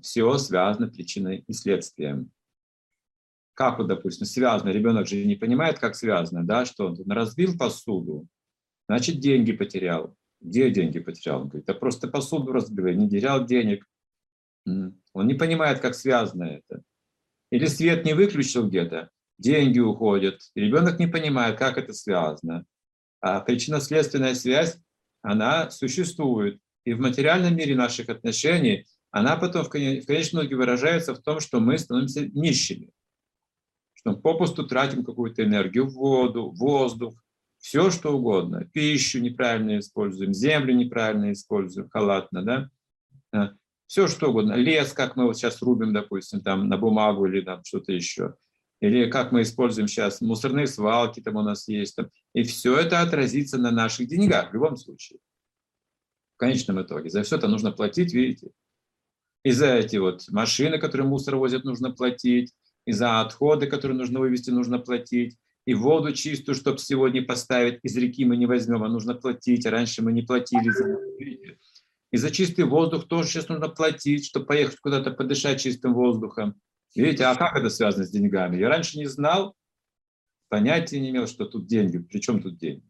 все связано причиной и следствием. Как вот, допустим, связано, ребенок же не понимает, как связано, да, что он разбил посуду, значит, деньги потерял. Где деньги потерял? Он говорит, да просто посуду разбил, не терял денег. Он не понимает, как связано это. Или свет не выключил где-то, деньги уходят. Ребенок не понимает, как это связано. А причинно-следственная связь, она существует. И в материальном мире наших отношений она потом в конечном итоге выражается в том, что мы становимся нищими. Что мы попусту тратим какую-то энергию, воду, воздух, все что угодно. Пищу неправильно используем, землю неправильно используем, халатно, да? А, все что угодно. Лес, как мы вот сейчас рубим, допустим, там на бумагу или там что-то еще. Или как мы используем сейчас мусорные свалки, там у нас есть. Там. И все это отразится на наших деньгах в любом случае. В конечном итоге. За все это нужно платить, видите. И за эти вот машины, которые мусор возят, нужно платить. И за отходы, которые нужно вывести, нужно платить. И воду чистую, чтобы сегодня поставить, из реки мы не возьмем, а нужно платить. А раньше мы не платили за и за чистый воздух тоже сейчас нужно платить, чтобы поехать куда-то подышать чистым воздухом. Видите, а как это связано с деньгами? Я раньше не знал, понятия не имел, что тут деньги. Причем тут деньги?